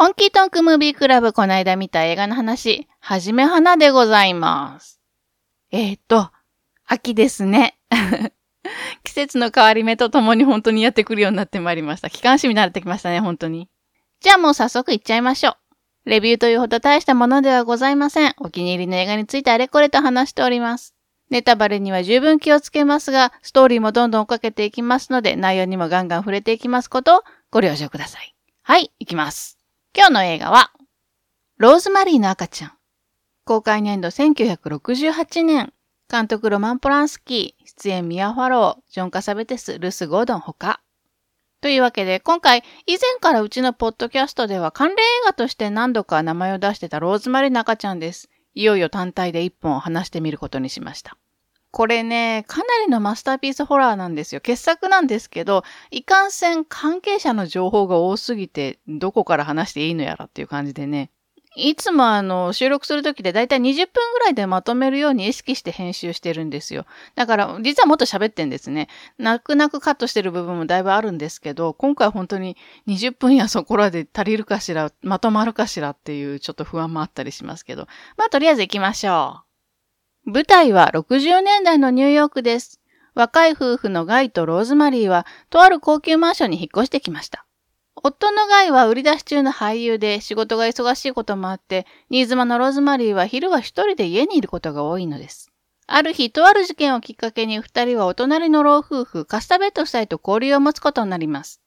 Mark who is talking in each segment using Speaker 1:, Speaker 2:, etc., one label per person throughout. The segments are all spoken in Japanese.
Speaker 1: 本気トークムービークラブこの間見た映画の話、はじめはなでございます。えー、っと、秋ですね。季節の変わり目とともに本当にやってくるようになってまいりました。機関誌になってきましたね、本当に。じゃあもう早速行っちゃいましょう。レビューというほど大したものではございません。お気に入りの映画についてあれこれと話しております。ネタバレには十分気をつけますが、ストーリーもどんどん追っかけていきますので、内容にもガンガン触れていきますことをご了承ください。はい、行きます。今日の映画は、ローズマリーの赤ちゃん。公開年度1968年。監督ロマン・ポランスキー、出演ミア・ファロー、ジョン・カサベテス、ルス・ゴードンほか。というわけで、今回、以前からうちのポッドキャストでは関連映画として何度か名前を出してたローズマリーの赤ちゃんです。いよいよ単体で一本を話してみることにしました。これね、かなりのマスターピースホラーなんですよ。傑作なんですけど、いかんせん関係者の情報が多すぎて、どこから話していいのやらっていう感じでね。いつもあの、収録するときでだいたい20分ぐらいでまとめるように意識して編集してるんですよ。だから、実はもっと喋ってんですね。泣く泣くカットしてる部分もだいぶあるんですけど、今回本当に20分やそこらで足りるかしら、まとまるかしらっていうちょっと不安もあったりしますけど。まあ、とりあえず行きましょう。舞台は60年代のニューヨークです。若い夫婦のガイとローズマリーは、とある高級マンションに引っ越してきました。夫のガイは売り出し中の俳優で仕事が忙しいこともあって、新妻のローズマリーは昼は一人で家にいることが多いのです。ある日、とある事件をきっかけに二人はお隣の老夫婦、カスタベット夫妻と交流を持つことになります。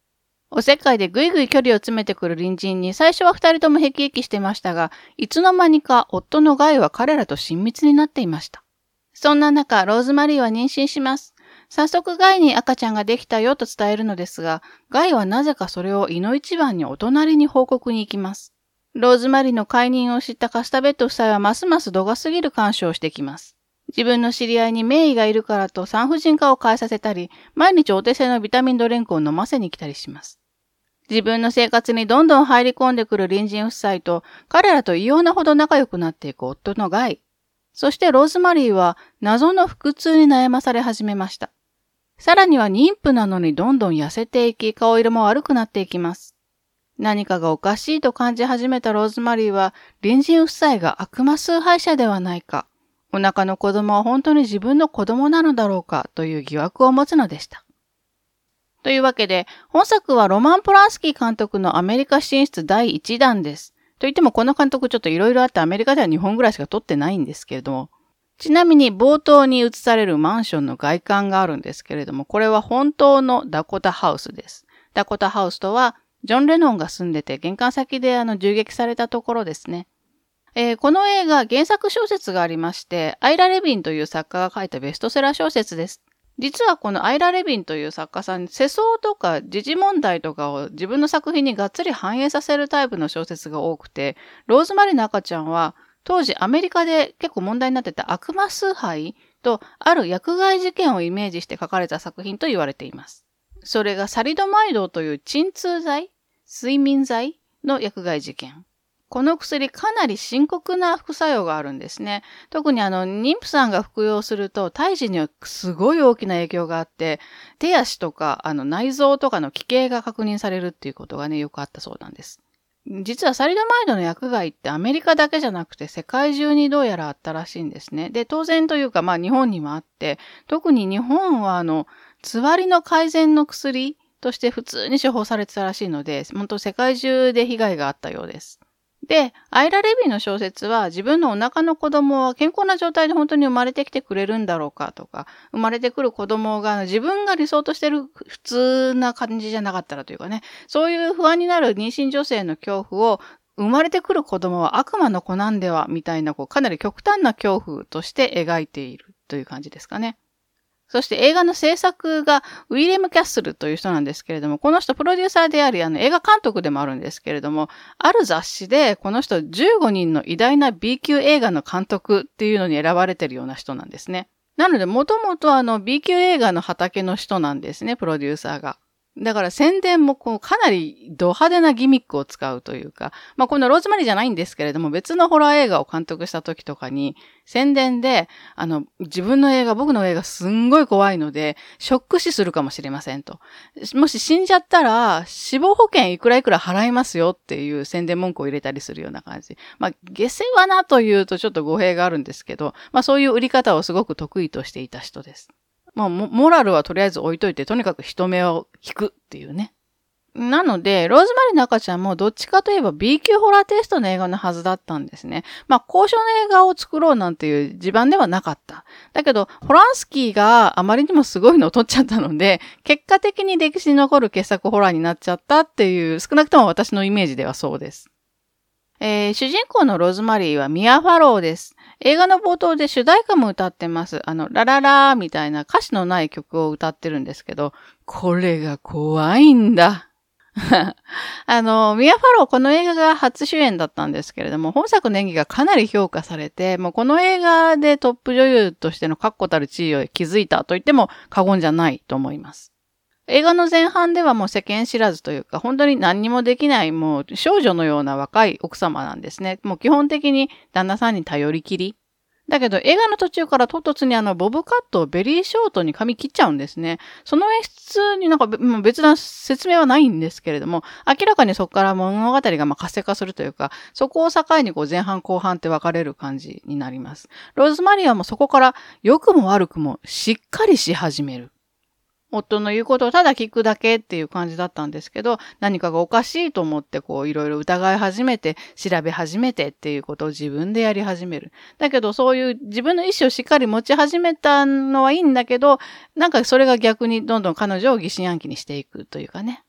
Speaker 1: おせっかいでぐいぐい距離を詰めてくる隣人に最初は二人とも辟易してましたが、いつの間にか夫のガイは彼らと親密になっていました。そんな中、ローズマリーは妊娠します。早速ガイに赤ちゃんができたよと伝えるのですが、ガイはなぜかそれを胃の一番にお隣に報告に行きます。ローズマリーの解任を知ったカスタベット夫妻はますます度が過ぎる干渉をしてきます。自分の知り合いに名医がいるからと産婦人科を変えさせたり、毎日お手製のビタミンドレンクを飲ませに来たりします。自分の生活にどんどん入り込んでくる隣人夫妻と、彼らと異様なほど仲良くなっていく夫のガイ。そしてローズマリーは謎の腹痛に悩まされ始めました。さらには妊婦なのにどんどん痩せていき、顔色も悪くなっていきます。何かがおかしいと感じ始めたローズマリーは、隣人夫妻が悪魔崇拝者ではないか、お腹の子供は本当に自分の子供なのだろうかという疑惑を持つのでした。というわけで、本作はロマン・ポランスキー監督のアメリカ進出第1弾です。と言ってもこの監督ちょっと色々あってアメリカでは2本ぐらいしか撮ってないんですけれども、ちなみに冒頭に映されるマンションの外観があるんですけれども、これは本当のダコタハウスです。ダコタハウスとは、ジョン・レノンが住んでて玄関先であの銃撃されたところですね。えー、この映画原作小説がありまして、アイラ・レビンという作家が書いたベストセラー小説です。実はこのアイラ・レビンという作家さん、世相とか時事問題とかを自分の作品にがっつり反映させるタイプの小説が多くて、ローズマリーの赤ちゃんは当時アメリカで結構問題になってた悪魔崇拝とある薬害事件をイメージして書かれた作品と言われています。それがサリドマイドという鎮痛剤睡眠剤の薬害事件。この薬かなり深刻な副作用があるんですね。特にあの、妊婦さんが服用すると胎児にはすごい大きな影響があって、手足とかあの内臓とかの奇形が確認されるっていうことがね、よくあったそうなんです。実はサリドマイドの薬害ってアメリカだけじゃなくて世界中にどうやらあったらしいんですね。で、当然というかまあ日本にもあって、特に日本はあの、つわりの改善の薬として普通に処方されてたらしいので、本当世界中で被害があったようです。で、アイラ・レビンの小説は自分のお腹の子供は健康な状態で本当に生まれてきてくれるんだろうかとか、生まれてくる子供が自分が理想としてる普通な感じじゃなかったらというかね、そういう不安になる妊娠女性の恐怖を生まれてくる子供は悪魔の子なんではみたいなこうかなり極端な恐怖として描いているという感じですかね。そして映画の制作がウィリアム・キャッスルという人なんですけれども、この人プロデューサーであり、あの映画監督でもあるんですけれども、ある雑誌でこの人15人の偉大な B 級映画の監督っていうのに選ばれてるような人なんですね。なので、もともとあの B 級映画の畑の人なんですね、プロデューサーが。だから宣伝もこうかなりド派手なギミックを使うというか、まあこのローズマリーじゃないんですけれども別のホラー映画を監督した時とかに宣伝で、あの、自分の映画、僕の映画すんごい怖いので、ショック死するかもしれませんと。もし死んじゃったら死亡保険いくらいくら払いますよっていう宣伝文句を入れたりするような感じ。まあ下世話なというとちょっと語弊があるんですけど、まあそういう売り方をすごく得意としていた人です。まあ、モラルはとりあえず置いといて、とにかく人目を引くっていうね。なので、ローズマリーの赤ちゃんもどっちかといえば B 級ホラーテストの映画のはずだったんですね。まあ、交渉の映画を作ろうなんていう地盤ではなかった。だけど、ホランスキーがあまりにもすごいのを撮っちゃったので、結果的に歴史に残る傑作ホラーになっちゃったっていう、少なくとも私のイメージではそうです。えー、主人公のローズマリーはミア・ファローです。映画の冒頭で主題歌も歌ってます。あの、ラララーみたいな歌詞のない曲を歌ってるんですけど、これが怖いんだ。あの、ミア・ファローこの映画が初主演だったんですけれども、本作の演技がかなり評価されて、もうこの映画でトップ女優としての確固たる地位を築いたと言っても過言じゃないと思います。映画の前半ではもう世間知らずというか、本当に何にもできないもう少女のような若い奥様なんですね。もう基本的に旦那さんに頼りきり。だけど映画の途中から唐突にあのボブカットをベリーショートに髪切っちゃうんですね。その演出になんか別な説明はないんですけれども、明らかにそこから物語がま活性化するというか、そこを境にこう前半後半って分かれる感じになります。ローズマリアもそこから良くも悪くもしっかりし始める。夫の言うことをただ聞くだけっていう感じだったんですけど、何かがおかしいと思ってこういろいろ疑い始めて、調べ始めてっていうことを自分でやり始める。だけどそういう自分の意思をしっかり持ち始めたのはいいんだけど、なんかそれが逆にどんどん彼女を疑心暗鬼にしていくというかね。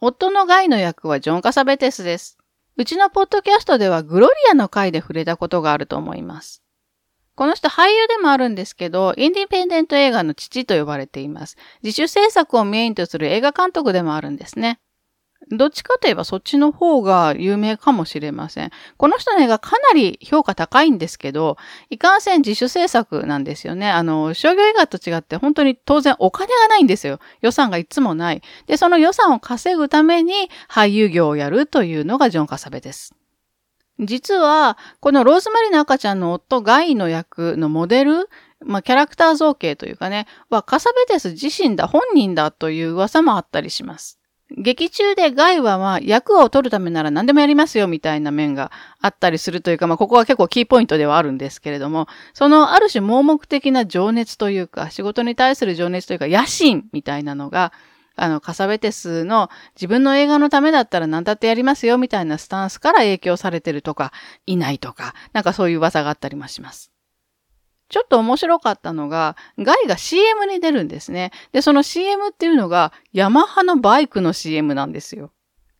Speaker 1: 夫のガイの役はジョン・カサベテスです。うちのポッドキャストではグロリアの回で触れたことがあると思います。この人俳優でもあるんですけど、インディペンデント映画の父と呼ばれています。自主制作をメインとする映画監督でもあるんですね。どっちかといえばそっちの方が有名かもしれません。この人の映画かなり評価高いんですけど、いかんせん自主制作なんですよね。あの、商業映画と違って本当に当然お金がないんですよ。予算がいつもない。で、その予算を稼ぐために俳優業をやるというのがジョン・カサベです。実は、このローズマリーの赤ちゃんの夫ガイの役のモデル、まあ、キャラクター造形というかね、はカサベテス自身だ、本人だという噂もあったりします。劇中でガイはまあ役を取るためなら何でもやりますよみたいな面があったりするというか、まあここは結構キーポイントではあるんですけれども、そのある種盲目的な情熱というか、仕事に対する情熱というか野心みたいなのが、あの、カサベテスの自分の映画のためだったら何だってやりますよみたいなスタンスから影響されてるとか、いないとか、なんかそういう噂があったりもします。ちょっと面白かったのが、ガイが CM に出るんですね。で、その CM っていうのが、ヤマハのバイクの CM なんですよ。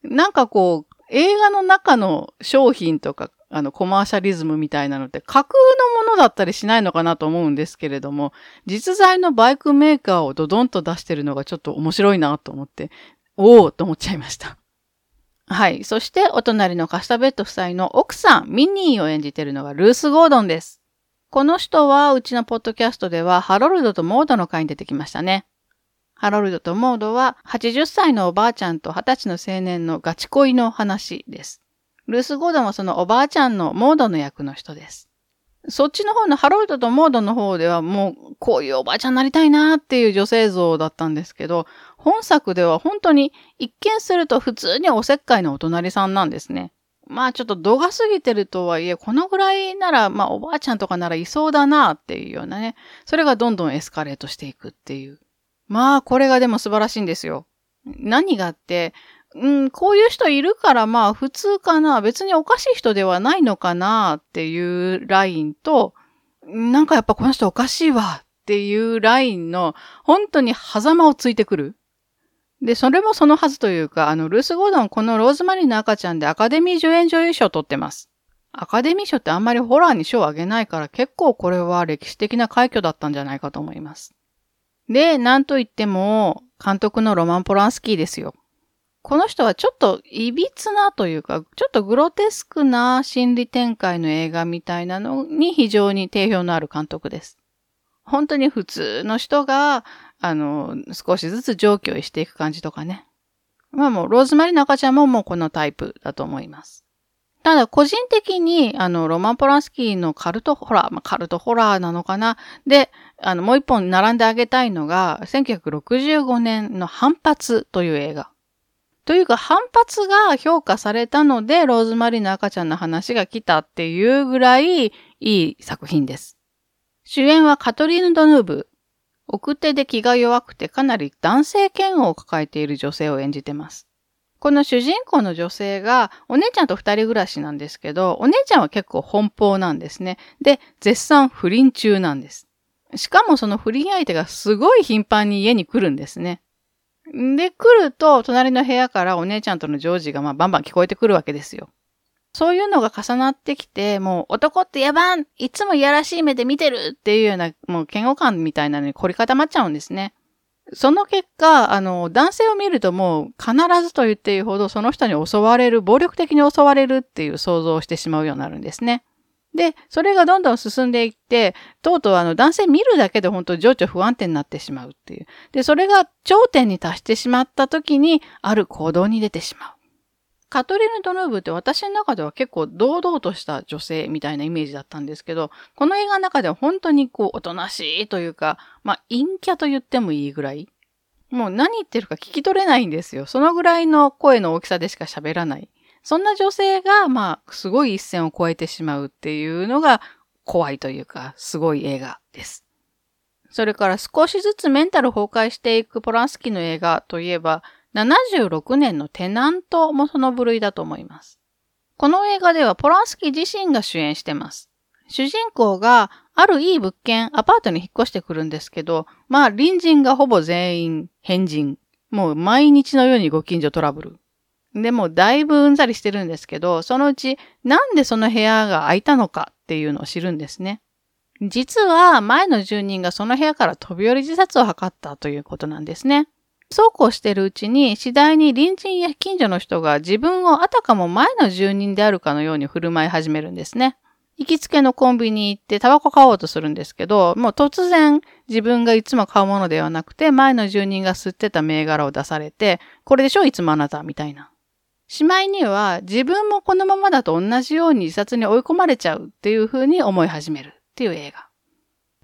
Speaker 1: なんかこう、映画の中の商品とかあの、コマーシャリズムみたいなのって架空のものだったりしないのかなと思うんですけれども、実在のバイクメーカーをドドンと出してるのがちょっと面白いなと思って、おおと思っちゃいました。はい。そして、お隣のカスタベット夫妻の奥さん、ミニーを演じてるのがルース・ゴードンです。この人は、うちのポッドキャストでは、ハロルドとモードの回に出てきましたね。ハロルドとモードは、80歳のおばあちゃんと20歳の青年のガチ恋の話です。ルース・ゴードンはそのおばあちゃんのモードの役の人です。そっちの方のハロルドとモードの方ではもうこういうおばあちゃんになりたいなっていう女性像だったんですけど、本作では本当に一見すると普通におせっかいのお隣さんなんですね。まあちょっと度が過ぎてるとはいえ、このぐらいなら、まあおばあちゃんとかならいそうだなっていうようなね。それがどんどんエスカレートしていくっていう。まあこれがでも素晴らしいんですよ。何があって、うん、こういう人いるからまあ普通かな。別におかしい人ではないのかなっていうラインと、なんかやっぱこの人おかしいわっていうラインの本当に狭間をついてくる。で、それもそのはずというか、あの、ルース・ゴードンこのローズマリーの赤ちゃんでアカデミー助演女優賞を取ってます。アカデミー賞ってあんまりホラーに賞をあげないから結構これは歴史的な快挙だったんじゃないかと思います。で、なんといっても、監督のロマン・ポランスキーですよ。この人はちょっといびつなというか、ちょっとグロテスクな心理展開の映画みたいなのに非常に定評のある監督です。本当に普通の人が、あの、少しずつ上居していく感じとかね。まあもう、ローズマリーの赤ちゃんももうこのタイプだと思います。ただ、個人的に、あの、ロマン・ポランスキーのカルトホラー、まあ、カルトホラーなのかなで、あの、もう一本並んであげたいのが、1965年の反発という映画。というか、反発が評価されたので、ローズマリーの赤ちゃんの話が来たっていうぐらいいい作品です。主演はカトリーヌ・ドヌーブ。奥手で気が弱くてかなり男性嫌悪を抱えている女性を演じてます。この主人公の女性がお姉ちゃんと二人暮らしなんですけど、お姉ちゃんは結構奔放なんですね。で、絶賛不倫中なんです。しかもその不倫相手がすごい頻繁に家に来るんですね。で、来ると、隣の部屋からお姉ちゃんとのジョージがまあバンバン聞こえてくるわけですよ。そういうのが重なってきて、もう男って野蛮いつもいやらしい目で見てるっていうような、もう嫌悪感みたいなのに凝り固まっちゃうんですね。その結果、あの、男性を見るともう必ずと言っていいほどその人に襲われる、暴力的に襲われるっていう想像をしてしまうようになるんですね。で、それがどんどん進んでいって、とうとうあの男性見るだけで本当情緒不安定になってしまうっていう。で、それが頂点に達してしまった時に、ある行動に出てしまう。カトリーヌ・ドヌーブって私の中では結構堂々とした女性みたいなイメージだったんですけど、この映画の中では本当にこう、おとなしいというか、まあ、陰キャと言ってもいいぐらい。もう何言ってるか聞き取れないんですよ。そのぐらいの声の大きさでしか喋らない。そんな女性が、まあ、すごい一線を越えてしまうっていうのが怖いというか、すごい映画です。それから少しずつメンタル崩壊していくポランスキーの映画といえば、76年のテナントもその部類だと思います。この映画ではポランスキー自身が主演してます。主人公があるいい物件、アパートに引っ越してくるんですけど、まあ隣人がほぼ全員変人。もう毎日のようにご近所トラブル。でもだいぶうんざりしてるんですけど、そのうちなんでその部屋が空いたのかっていうのを知るんですね。実は前の住人がその部屋から飛び降り自殺を図ったということなんですね。そうこうしてるうちに次第に隣人や近所の人が自分をあたかも前の住人であるかのように振る舞い始めるんですね。行きつけのコンビニ行ってタバコ買おうとするんですけど、もう突然自分がいつも買うものではなくて前の住人が吸ってた銘柄を出されて、これでしょいつもあなたみたいな。しまいには自分もこのままだと同じように自殺に追い込まれちゃうっていう風に思い始めるっていう映画。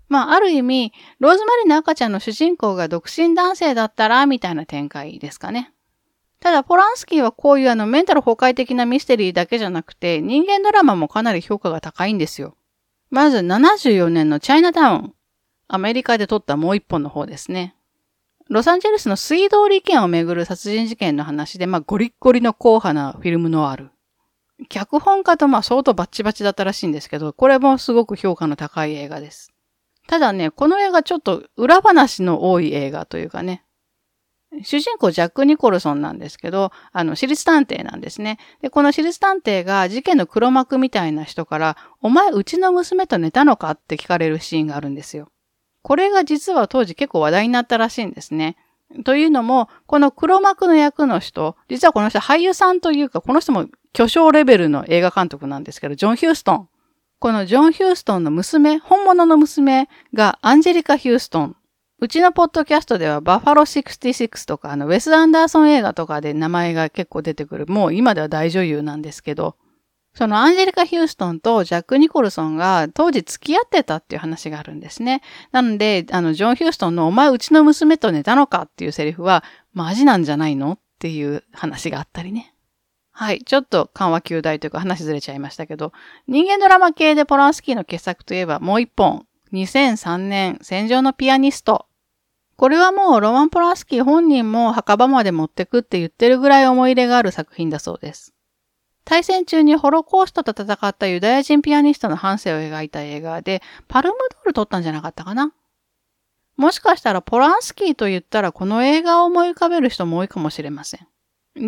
Speaker 1: まあ、ある意味、ローズマリーの赤ちゃんの主人公が独身男性だったら、みたいな展開ですかね。ただ、ポランスキーはこういうあの、メンタル崩壊的なミステリーだけじゃなくて、人間ドラマもかなり評価が高いんですよ。まず、74年のチャイナタウン。アメリカで撮ったもう一本の方ですね。ロサンゼルスの水道利権をめぐる殺人事件の話で、まあ、ゴリッゴリの硬派なフィルムノアル。脚本家とまあ相当バッチバチだったらしいんですけど、これもすごく評価の高い映画です。ただね、この映画ちょっと裏話の多い映画というかね、主人公ジャック・ニコルソンなんですけど、あの、私立探偵なんですね。で、この私立探偵が事件の黒幕みたいな人から、お前うちの娘と寝たのかって聞かれるシーンがあるんですよ。これが実は当時結構話題になったらしいんですね。というのも、この黒幕の役の人、実はこの人俳優さんというか、この人も巨匠レベルの映画監督なんですけど、ジョン・ヒューストン。このジョン・ヒューストンの娘、本物の娘がアンジェリカ・ヒューストン。うちのポッドキャストではバッファロー66とか、あの、ウェス・アンダーソン映画とかで名前が結構出てくる。もう今では大女優なんですけど、そのアンジェリカ・ヒューストンとジャック・ニコルソンが当時付き合ってたっていう話があるんですね。なので、あの、ジョン・ヒューストンのお前うちの娘と寝たのか？っていうセリフは、マジなんじゃないの？っていう話があったりね。はい。ちょっと緩和球大というか話ずれちゃいましたけど、人間ドラマ系でポランスキーの傑作といえばもう一本。2003年、戦場のピアニスト。これはもうロマン・ポランスキー本人も墓場まで持ってくって言ってるぐらい思い入れがある作品だそうです。対戦中にホロコーストと戦ったユダヤ人ピアニストの半生を描いた映画で、パルムドール撮ったんじゃなかったかな？もしかしたらポランスキーと言ったらこの映画を思い浮かべる人も多いかもしれません。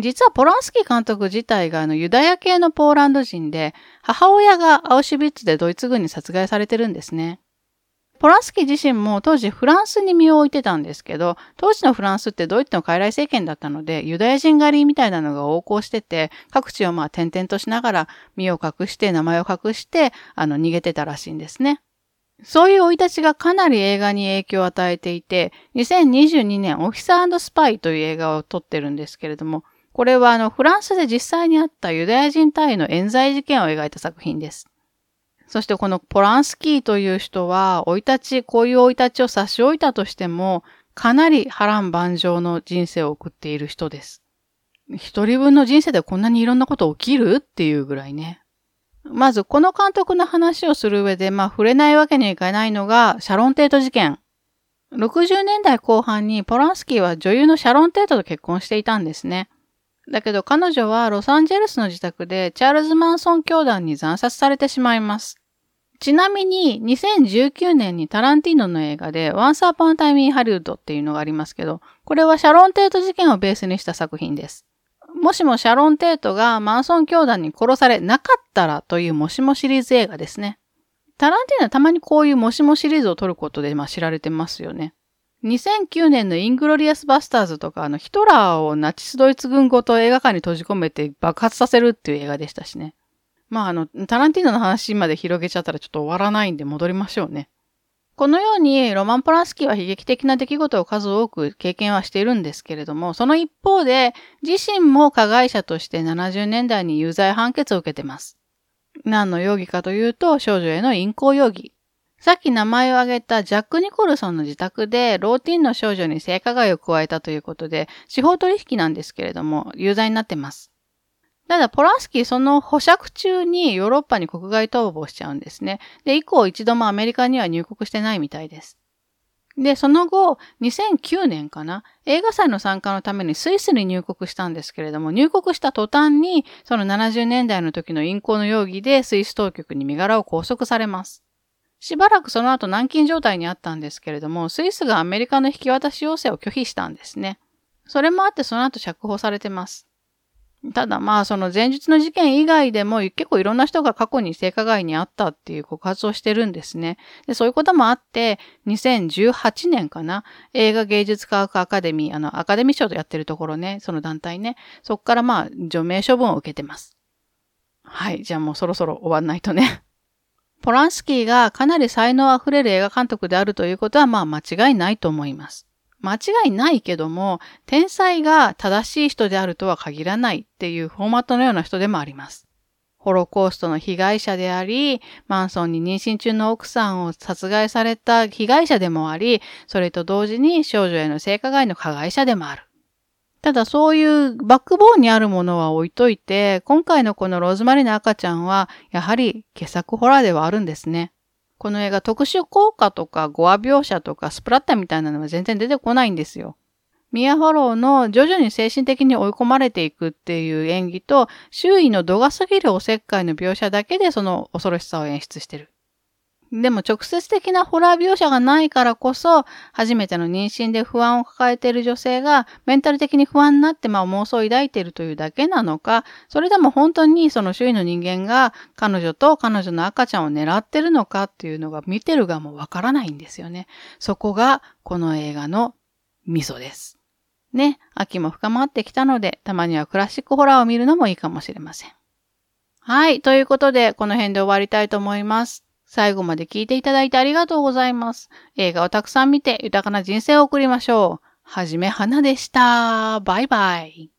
Speaker 1: 実はポランスキー監督自体があのユダヤ系のポーランド人で、母親がアウシュビッツでドイツ軍に殺害されてるんですね。ポランスキー自身も当時フランスに身を置いてたんですけど、当時のフランスってドイツの傀儡政権だったので、ユダヤ人狩りみたいなのが横行してて、各地をまあ転々としながら身を隠して名前を隠して、あの逃げてたらしいんですね。そういう生い立ちがかなり映画に影響を与えていて、2022年オフィサースパイという映画を撮ってるんですけれども、これはあのフランスで実際にあったユダヤ人隊の冤罪事件を描いた作品です。そしてこのポランスキーという人は、生い立ち、こういう生い立ちを差し置いたとしても、かなり波乱万丈の人生を送っている人です。一人分の人生でこんなにいろんなこと起きるっていうぐらいね。まず、この監督の話をする上で、まあ、触れないわけにはいかないのが、シャロンテート事件。60年代後半にポランスキーは女優のシャロンテートと結婚していたんですね。だけど彼女はロサンゼルスの自宅でチャールズ・マンソン教団に惨殺されてしまいます。ちなみに2019年にタランティーノの映画で Once Upon a Time in Hollywood っていうのがありますけど、これはシャロンテート事件をベースにした作品です。もしもシャロン・テートがマンソン教団に殺されなかったらというもしもシリーズ映画ですね。タランティーノはたまにこういうもしもシリーズを撮ることでまあ知られてますよね。2009年のイングロリアス・バスターズとか、あの、ヒトラーをナチスドイツ軍ごと映画館に閉じ込めて爆発させるっていう映画でしたしね。まあ、あの、タランティーノの話まで広げちゃったらちょっと終わらないんで戻りましょうね。このように、ロマン・ポランスキーは悲劇的な出来事を数多く経験はしているんですけれども、その一方で、自身も加害者として70年代に有罪判決を受けてます。何の容疑かというと、少女への淫行容疑。さっき名前を挙げたジャック・ニコルソンの自宅でローティンの少女に性加害を加えたということで、司法取引なんですけれども、有罪になってます。ただ、ポランスキーその保釈中にヨーロッパに国外逃亡しちゃうんですね。で、以降一度もアメリカには入国してないみたいです。で、その後、2009年かな、映画祭の参加のためにスイスに入国したんですけれども、入国した途端に、その70年代の時の淫行の容疑でスイス当局に身柄を拘束されます。しばらくその後軟禁状態にあったんですけれども、スイスがアメリカの引き渡し要請を拒否したんですね。それもあってその後釈放されてます。ただまあその前述の事件以外でも結構いろんな人が過去に性加害にあったっていう告発をしてるんですね。で、そういうこともあって、2018年かな、映画芸術科学アカデミー、あの、アカデミー賞とやってるところね、その団体ね、そこからまあ除名処分を受けてます。はい、じゃあもうそろそろ終わんないとね。ポランスキーがかなり才能あふれる映画監督であるということはまあ間違いないと思います。間違いないけども、天才が正しい人であるとは限らないっていうフォーマットのような人でもあります。ホロコーストの被害者であり、マンソンに妊娠中の奥さんを殺害された被害者でもあり、それと同時に少女への性加害の加害者でもある。ただそういうバックボーンにあるものは置いといて、今回のこのローズマリーの赤ちゃんは、やはり傑作ホラーではあるんですね。この映画特殊効果とかゴア描写とかスプラッタみたいなのは全然出てこないんですよ。ミア・フォローの徐々に精神的に追い込まれていくっていう演技と周囲の度が過ぎるおせっかいの描写だけでその恐ろしさを演出してる。でも直接的なホラー描写がないからこそ、初めての妊娠で不安を抱えている女性が、メンタル的に不安になってまあ妄想を抱いているというだけなのか、それでも本当にその周囲の人間が彼女と彼女の赤ちゃんを狙ってるのかっていうのが見てる側もわからないんですよね。そこがこの映画のミソです。ね、秋も深まってきたので、たまにはクラシックホラーを見るのもいいかもしれません。はい。ということで、この辺で終わりたいと思います。最後まで聞いていただいてありがとうございます。映画をたくさん見て豊かな人生を送りましょう。はじめはなでした。バイバイ。